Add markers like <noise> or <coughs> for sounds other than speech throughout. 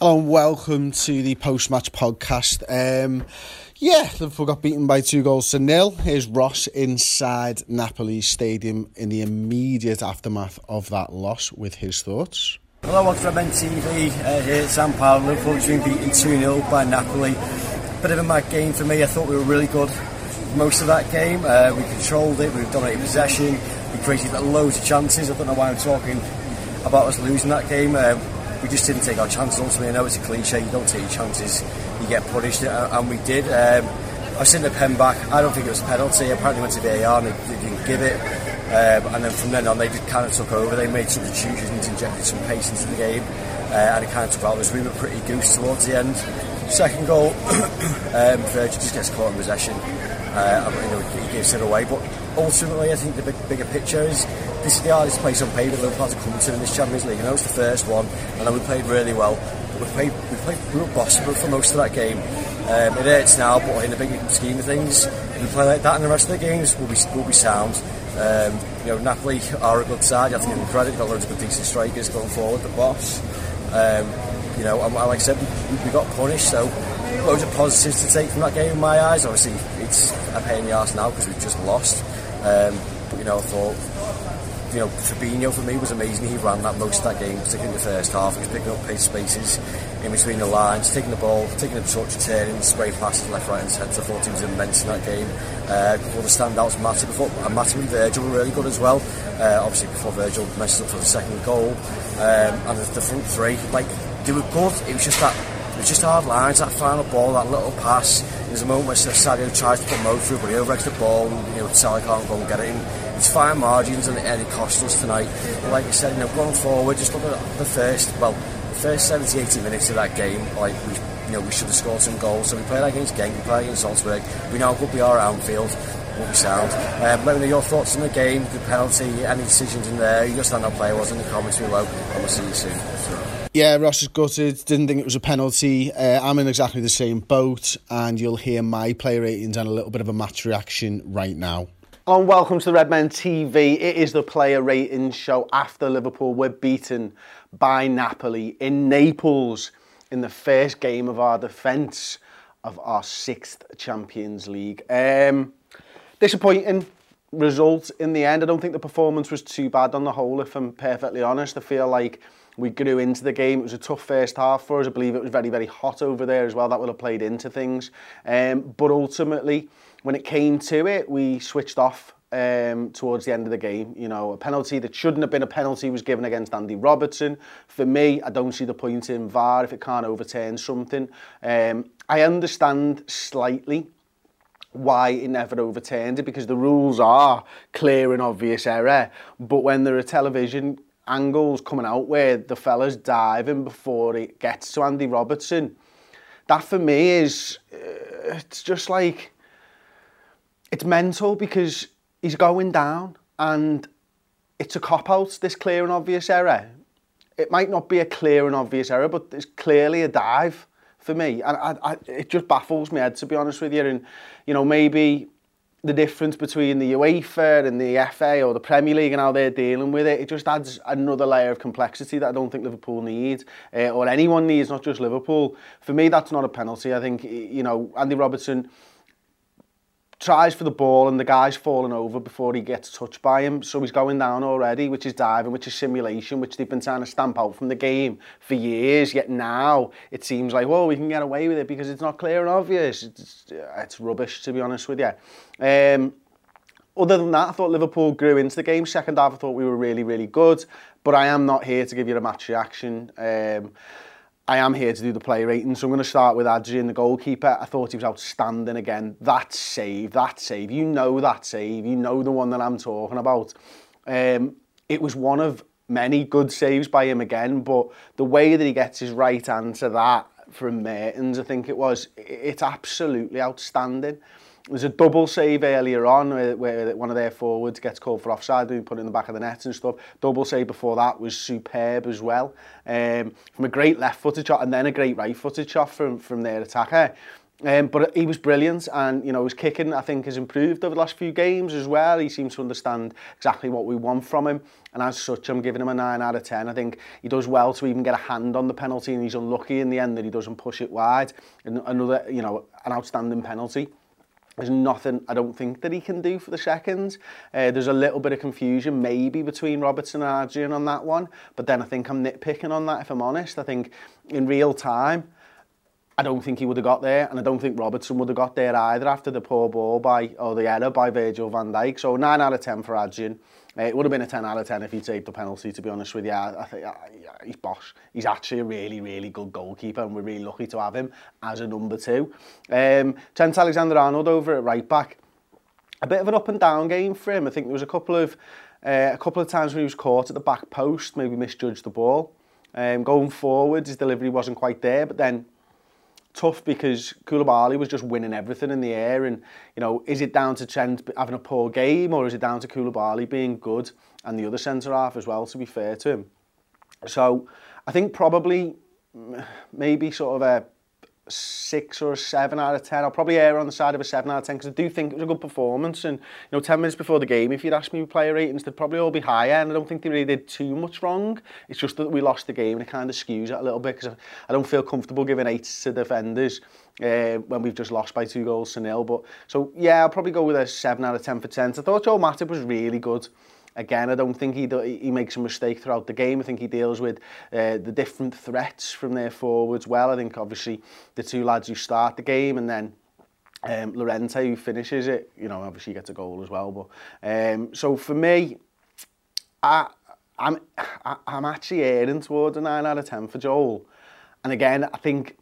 Hello and welcome to the post-match podcast. Um, yeah, Liverpool got beaten by two goals to nil. Here's Ross inside Napoli Stadium in the immediate aftermath of that loss with his thoughts. Hello, Redmen TV uh, here at San Paolo. Liverpool been beaten 2-0 by Napoli. Bit of a mad game for me. I thought we were really good most of that game. Uh, we controlled it, we dominated possession, we created loads of chances. I don't know why I'm talking about us losing that game. Uh, we just didn't take our chances ultimately. I know it's a cliche, you don't take your chances, you get punished, uh, and we did. Um, I sent the pen back. I don't think it was a penalty. Apparently went to VAR and they, they didn't give it. Um, and then from then on, they just kind of took over. They made some substitutions, injected some pace into the game, uh, and it kind of took out. We were pretty goose towards the end. Second goal, <coughs> um, Virgil just gets caught in possession. Uh, you know, he gives it away. But ultimately, I think the big, bigger picture is this is the hardest place on paper Liverpool to come to in this Champions League. I know it's the first one, and we played really well. We played, we played, we were bossable for most of that game. Um, it hurts now, but in the big scheme of things, if we play like that in the rest of the games, we'll be, we'll be sound. Um, you know, Napoli are a good side. I have to give them credit. Got loads of good, decent strikers going forward. The boss. Um, you know, and like I said, we, we got punished. So loads of positives to take from that game in my eyes. Obviously, it's a pain in the arse now because we've just lost. Um, but you know, I thought you know, Fabinho for me was amazing. He ran that most of that game, particularly in the first half. He was picking up pace spaces in between the lines, taking the ball, taking a touch, turning, spray passes left, right, and centre. I thought he was immense in that game. Uh, the standouts, Matip, before, and Matip and Virgil were really good as well. Uh, obviously, before Virgil messed up for the second goal, um, and the front three, like they were good. It was just that it was just hard lines, that final ball, that little pass. There's a moment where Sadio tries to put Mo through, but he overregs the ball, and you know, Salah can't go and get it in it's fine margins and, it cost us tonight. But like I said, you know, going forward, just look at the first, well, the first 70, 80 minutes of that game, like we, you know, we should have scored some goals. So we played against Genk, we played against Salzburg. We what we are at Anfield. Will be sound. Um, let me know your thoughts on the game, the penalty, any decisions in there. You just stand up player was in the comments below, and we'll see you soon. Yeah, Ross is gutted. Didn't think it was a penalty. Uh, I'm in exactly the same boat, and you'll hear my player ratings and a little bit of a match reaction right now. And welcome to the Redmen TV. It is the player rating show after Liverpool were beaten by Napoli in Naples in the first game of our defence of our sixth Champions League. Um, disappointing result in the end. I don't think the performance was too bad on the whole, if I'm perfectly honest. I feel like we grew into the game. It was a tough first half for us. I believe it was very, very hot over there as well. That would have played into things. Um, but ultimately, when it came to it, we switched off um, towards the end of the game. You know, a penalty that shouldn't have been a penalty was given against Andy Robertson. For me, I don't see the point in VAR if it can't overturn something. Um, I understand slightly why it never overturned it because the rules are clear and obvious error. But when there are television angles coming out where the fella's diving before it gets to Andy Robertson, that for me is, uh, it's just like, it's mental because he's going down and it's a cop-out, this clear and obvious error. It might not be a clear and obvious error, but it's clearly a dive for me. And I, I, it just baffles me head, to be honest with you. And, you know, maybe the difference between the UEFA and the FA or the Premier League and how they're dealing with it, it just adds another layer of complexity that I don't think Liverpool needs, uh, or anyone needs, not just Liverpool. For me, that's not a penalty. I think, you know, Andy Robertson tries for the ball and the guy's falling over before he gets touched by him. So he's going down already, which is diving, which is simulation, which they've been trying to stamp out from the game for years. Yet now it seems like, well, we can get away with it because it's not clear and obvious. It's, it's rubbish, to be honest with you. Um, other than that, I thought Liverpool grew into the game. Second half, I thought we were really, really good. But I am not here to give you a match reaction. Um, I am here to do the play rating, so I'm going to start with Adrian, the goalkeeper. I thought he was outstanding again. That save, that save, you know that save, you know the one that I'm talking about. Um, it was one of many good saves by him again, but the way that he gets his right hand to that from Mertens, I think it was, it's absolutely outstanding. There's a double save earlier on where, where one of their forwards gets called for offside, and put in the back of the net and stuff. Double save before that was superb as well. Um, from a great left footed shot and then a great right footed shot from, from their attacker. Um, but he was brilliant and you know his kicking I think has improved over the last few games as well. He seems to understand exactly what we want from him and as such I'm giving him a 9 out of 10. I think he does well to even get a hand on the penalty and he's unlucky in the end that he doesn't push it wide. And another you know an outstanding penalty. There's nothing I don't think that he can do for the seconds. Uh, there's a little bit of confusion maybe between Robertson and Adrian on that one, but then I think I'm nitpicking on that if I'm honest. I think in real time, I don't think he would have got there, and I don't think Robertson would have got there either after the poor ball by, or the error by Virgil van Dijk. So 9 out of 10 for Adrian. Eh, it would have been a 10 out of 10 if he saved the penalty, to be honest with you. I, I think I, he's bosh. He's actually a really, really good goalkeeper, and we're really lucky to have him as a number two. Um, Trent Alexander-Arnold over at right-back. A bit of an up-and-down game for him. I think there was a couple of uh, a couple of times when he was caught at the back post, maybe misjudged the ball. Um, going forward, his delivery wasn't quite there, but then tough because Koulibaly was just winning everything in the air. And you know is it down to Trent having a poor game or is it down to Koulibaly being good and the other centre half as well to be fair to him? So I think probably mm, maybe sort of a six or a seven out of ten. I'll probably err on the side of a seven out of ten because I do think it was a good performance. And you know, ten minutes before the game, if you'd asked me player ratings, they'd probably all be higher. And I don't think they really did too much wrong. It's just that we lost the game and it kind of skews it a little bit because I don't feel comfortable giving eights to defenders uh, when we've just lost by two goals to nil. But so yeah, I'll probably go with a seven out of ten for ten. I thought Joe Matip was really good again, I don't think he, do, he makes a mistake throughout the game. I think he deals with uh, the different threats from their forwards well. I think obviously the two lads who start the game and then um, Lorente who finishes it, you know, obviously gets a goal as well. But um, So for me, I, I'm, I, I'm actually erring towards a 9 out of 10 for Joel. And again, I think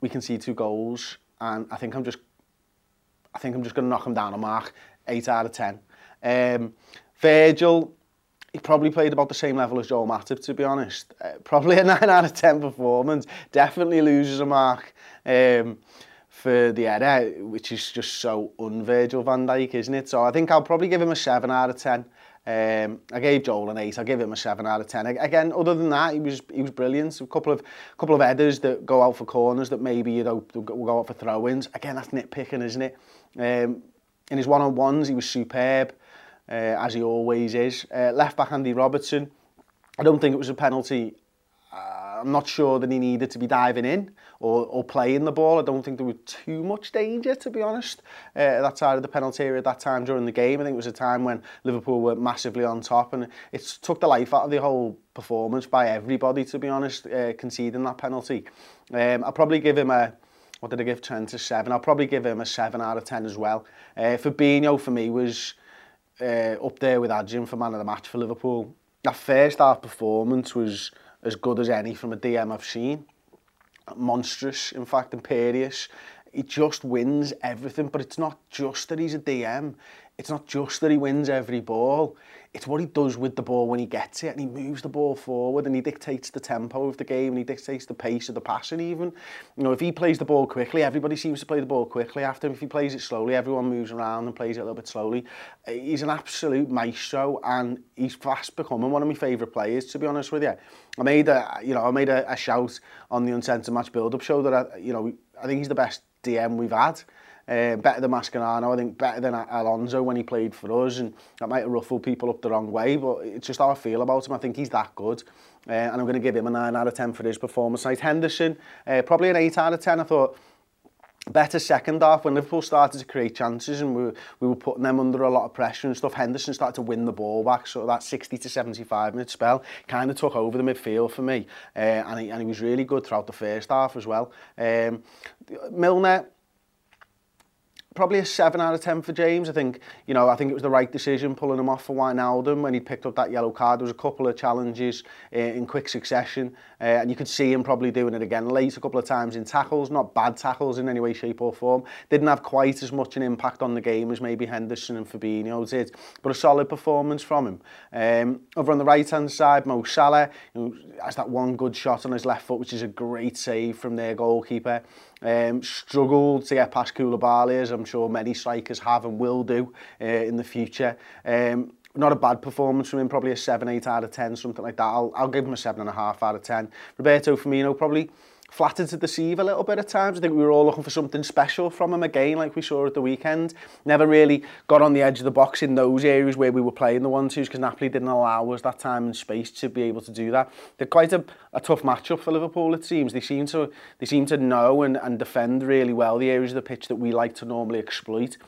we can see two goals and I think I'm just I think I'm just going to knock him down a mark, 8 out of 10. Um, Virgil, he probably played about the same level as Joel Matip, to be honest. Uh, probably a <laughs> 9 out of 10 performance. Definitely loses a mark um, for the era, which is just so un-Virgil van Dijk, isn't it? So I think I'll probably give him a 7 out of 10. Um, I gave Joel an 8, I'll give him a 7 out of 10. Again, other than that, he was he was brilliant. So a couple of couple of headers that go out for corners that maybe you'd hope will go out for throw-ins. Again, that's nitpicking, isn't it? Um, in his one-on-ones, he was superb uh, as he always is. Uh, left back Andy Robertson, I don't think it was a penalty. Uh, I'm not sure that he needed to be diving in or, or playing the ball. I don't think there was too much danger, to be honest, uh, at that side of the penalty area at that time during the game. I think it was a time when Liverpool were massively on top and it took the life out of the whole performance by everybody, to be honest, uh, conceding that penalty. Um, I'll probably give him a, what did I give Trent, a 7? I'll probably give him a 7 out of 10 as well. Uh, Fabinho, for me, was uh, up there with Adrian for man of the match for Liverpool. That first half performance was as good as any from a DM I've seen. Monstrous, in fact, imperious. He just wins everything, but it's not just that he's a DM it's not just that he wins every ball, it's what he does with the ball when he gets it and he moves the ball forward and he dictates the tempo of the game and he dictates the pace of the passing even. You know, if he plays the ball quickly, everybody seems to play the ball quickly after him. If he plays it slowly, everyone moves around and plays it a little bit slowly. Uh, he's an absolute maestro and he's fast becoming one of my favourite players, to be honest with you. I made a, you know, I made a, a shout on the Uncentered Match build-up show that, I, you know, I think he's the best DM we've had uh, better than Mascherano, I think better than Alonso when he played for us, and that might have ruffled people up the wrong way, but it's just how I feel about him. I think he's that good, uh, and I'm going to give him a 9 out of 10 for his performance tonight. Henderson, uh, probably an 8 out of 10. I thought better second half when Liverpool started to create chances and we were, we were putting them under a lot of pressure and stuff. Henderson started to win the ball back, so that 60 to 75 minute spell kind of took over the midfield for me, uh, and, he, and he was really good throughout the first half as well. Um, Milner, probably a 7 out of 10 for James. I think, you know, I think it was the right decision pulling him off for Wijnaldum when he picked up that yellow card. There was a couple of challenges uh, in quick succession uh, and you could see him probably doing it again late a couple of times in tackles, not bad tackles in any way, shape or form. Didn't have quite as much an impact on the game as maybe Henderson and Fabinho did, but a solid performance from him. Um, over on the right-hand side, Mo Salah, know, has that one good shot on his left foot, which is a great save from their goalkeeper. Ehm, um, struggled to get past Koulibaly, as I'm sure many strikers have and will do uh, in the future. Um, not a bad performance from him, probably a 7, 8 out of 10, something like that. I'll, I'll give him a 7.5 out of 10. Roberto Firmino, probably flattered to deceive a little bit at times. I think we were all looking for something special from him again, like we saw at the weekend. Never really got on the edge of the box in those areas where we were playing the one-twos because Napoli didn't allow us that time and space to be able to do that. They're quite a, a tough matchup for Liverpool, it seems. They seem to, they seem to know and, and defend really well the areas of the pitch that we like to normally exploit.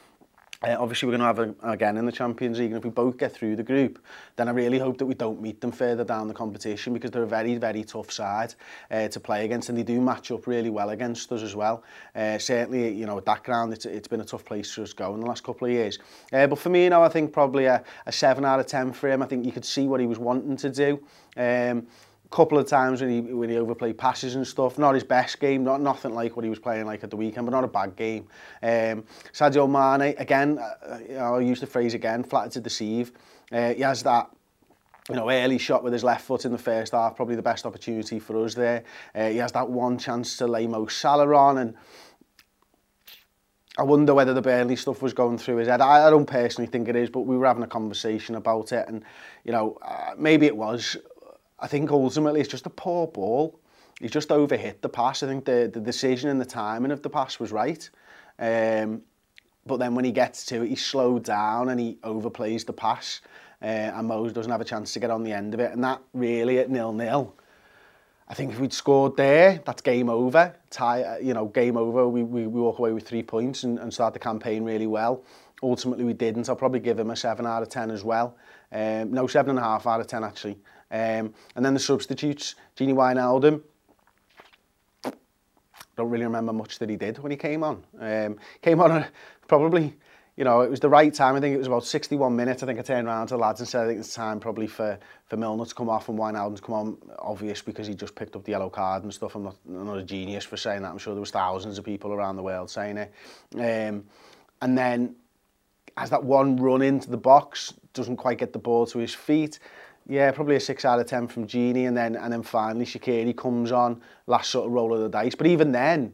Uh, obviously, we're going to have them again in the Champions League, and if we both get through the group, then I really hope that we don't meet them further down the competition because they're a very, very tough side uh, to play against, and they do match up really well against us as well. Uh, certainly, you know, at that ground, it's, it's been a tough place for us go in the last couple of years. Uh, but for me, you know, I think probably a, a 7 out of 10 for him. I think you could see what he was wanting to do. Um, couple of times when he when he overplayed passes and stuff. Not his best game, not nothing like what he was playing like at the weekend, but not a bad game. Um, Sadio Mane again, uh, you know, I'll use the phrase again, flattered to deceive. Uh, he has that you know, early shot with his left foot in the first half, probably the best opportunity for us there. Uh, he has that one chance to lay Mo Salah on and I wonder whether the Burnley stuff was going through his head. I, I don't personally think it is, but we were having a conversation about it and, you know, uh, maybe it was, I think ultimately it's just a poor ball. He just overhit the pass. I think the, the decision and the timing of the pass was right. Um, but then when he gets to it, he slowed down and he overplays the pass. Uh, and Mose doesn't have a chance to get on the end of it. And that really at nil-nil, I think if we'd scored there, that's game over. Tie, uh, you know, game over. We, we, we walk away with three points and, and start the campaign really well. Ultimately, we didn't. I'll probably give him a 7 out of 10 as well. Um, no, 7.5 out of 10, actually. Um, and then the substitutes, Genie Wijnaldum, don't really remember much that he did when he came on. Um, came on probably, you know, it was the right time. I think it was about 61 minutes. I think I turned around to the lads and said, I think it's time probably for, for Milner to come off and Wijnaldum to come on. Obvious because he just picked up the yellow card and stuff. I'm not, I'm not a genius for saying that. I'm sure there was thousands of people around the world saying it. Um, and then as that one run into the box, doesn't quite get the ball to his feet, yeah, probably a six out of ten from Genie, and then and then finally Shaqiri comes on last sort of roll of the dice. But even then,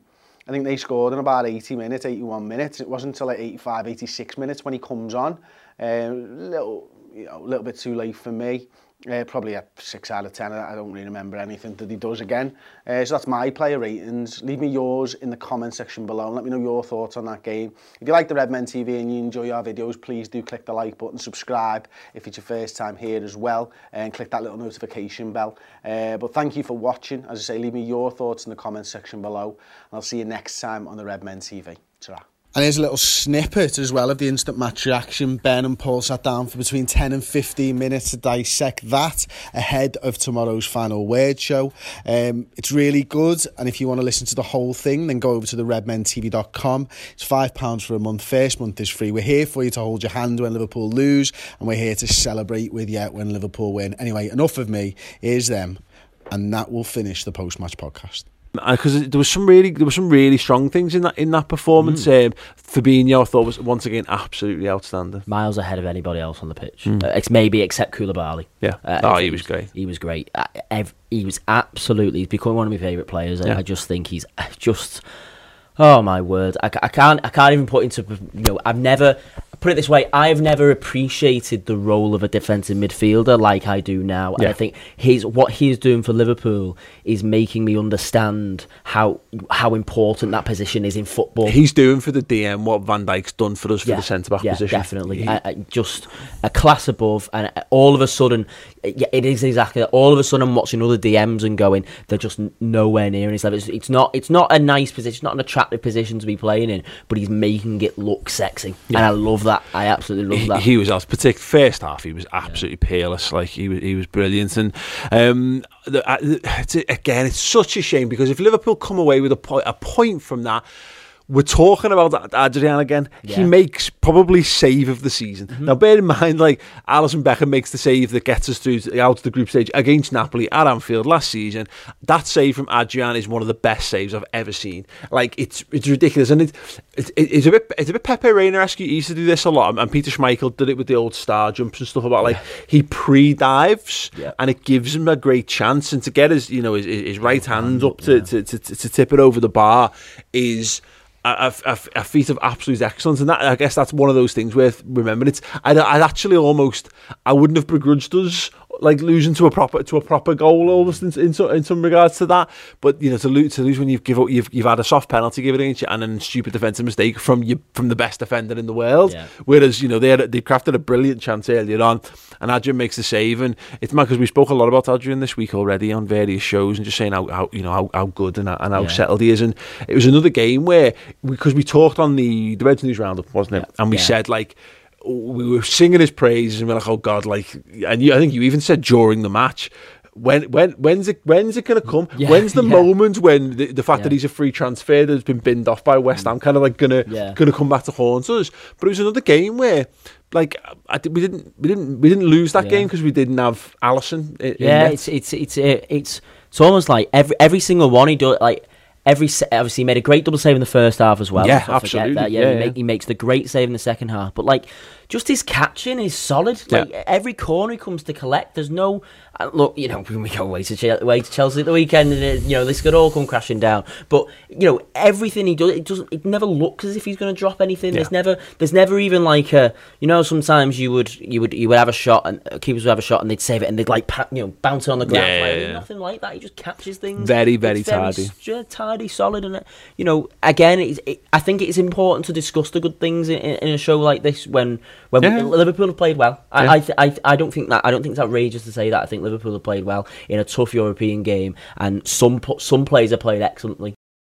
I think they scored in about 80 minutes, 81 minutes. It wasn't until like 85, 86 minutes when he comes on. A um, little, you know, little bit too late for me. Uh, probably a 6 out of 10. I don't really remember anything that he does again. Uh, so that's my player ratings. Leave me yours in the comment section below and let me know your thoughts on that game. If you like the Redmen TV and you enjoy our videos, please do click the like button, subscribe if it's your first time here as well, and click that little notification bell. Uh, but thank you for watching. As I say, leave me your thoughts in the comment section below, and I'll see you next time on the Redmen TV. Ta-ra. And here's a little snippet as well of the instant match reaction. Ben and Paul sat down for between 10 and 15 minutes to dissect that ahead of tomorrow's final word show. Um, it's really good, and if you want to listen to the whole thing, then go over to the redmentv.com. It's £5 for a month. First month is free. We're here for you to hold your hand when Liverpool lose, and we're here to celebrate with you when Liverpool win. Anyway, enough of me. Here's them, and that will finish the post match podcast because there was some really there were some really strong things in that in that performance. Mm. Um, Fabinho, I thought was once again absolutely outstanding. Miles ahead of anybody else on the pitch. Mm. Uh, maybe except Koulibaly. Yeah, uh, oh, he was great. He was great. Uh, ev- he was absolutely. He's become one of my favourite players. Yeah. I, I just think he's just. Oh my word! I, I can't I can't even put into you know I've never put it this way: I've never appreciated the role of a defensive midfielder like I do now. And I think his what he is doing for Liverpool is making me understand how how important that position is in football. He's doing for the DM what Van Dijk's done for us for the centre back yeah, position. definitely. He- I, I just a class above, and all of a sudden, yeah, it is exactly. that. All of a sudden, I'm watching other DMs and going, they're just nowhere near his level. It's, it's not. It's not a nice position. It's not an attractive position to be playing in, but he's making it look sexy, and I love that. I absolutely love he, that. he was, as particular first half, he was absolutely peerless. Like he was, he was brilliant. And um, the, uh, it's, again, it's such a shame because if Liverpool come away with a point, a point from that. We're talking about Adrian again. He makes probably save of the season. Mm-hmm. Now, bear in mind, like Alisson Becker makes the save that gets us through to, out to the group stage against Napoli at Anfield last season. That save from Adrian is one of the best saves I've ever seen. Like it's it's ridiculous, and it, it, it's a bit it's a bit Pepe Reina esque. He used to do this a lot, and Peter Schmeichel did it with the old star jumps and stuff about like he pre dives Yeah. and it gives him a great chance, and to get his you know his, his right hand up to, to, to, to tip it over the bar is a, a, a feat of absolute excellence, and that I guess that's one of those things worth remembering. It's I'd, I'd actually almost I wouldn't have begrudged us like losing to a proper to a proper goal almost in in, so, in some regards to that, but you know to lose to lose when you've give up, you've you've had a soft penalty given against you and then a stupid defensive mistake from you from the best defender in the world, Yeah. whereas you know they had, they crafted a brilliant chance earlier on, and Adrian makes the save, and it's mad because we spoke a lot about Adrian this week already on various shows and just saying how, how you know how, how good and, how- and how Yeah. settled he is, and it was another game where because we talked on the the Reds News Roundup, wasn't it, and we Yeah. said like we were singing his praises and we're like, oh God, like, and you, I think you even said during the match. When when when's it when's it gonna come? Yeah, when's the <laughs> yeah. moment when the, the fact that he's a free transfer that's been binned off by West Ham kind of like gonna Yeah. gonna come back to haunt us? But it was another game where like I, we didn't we didn't we didn't lose that Yeah. game because we didn't have Alisson. Yeah, it's it's it's uh, it's it's almost like every every single one he does like. Every se- obviously he made a great double save in the first half as well. Yeah, let's not forget absolutely. That. Yeah, Yeah, he. Make, he makes the great save in the second half. But like, just his catching is solid. Like every corner he comes to collect, there's no look. You know, <laughs> we go away to away to Chelsea at the weekend, and uh, you know this could all come crashing down. But you know everything he does, it doesn't. It never looks as if he's going to drop anything. There's never. There's never even like a. You know, sometimes you would you would you would have a shot and uh, keepers would have a shot and they'd save it and they'd like pa- you know bounce it on the ground. Yeah, Like, yeah, yeah. Nothing like that. He just catches things. Very, very It's tidy. yeah, tidy, solid, and uh, you know, again, it, I think it's important to discuss the good things in, in a show like this when when Yeah. Liverpool have played well. I, Yeah. I, th- I, I don't think that I don't think it's outrageous to say that. I think Liverpool have played well in a tough European game, and some some players have played excellently.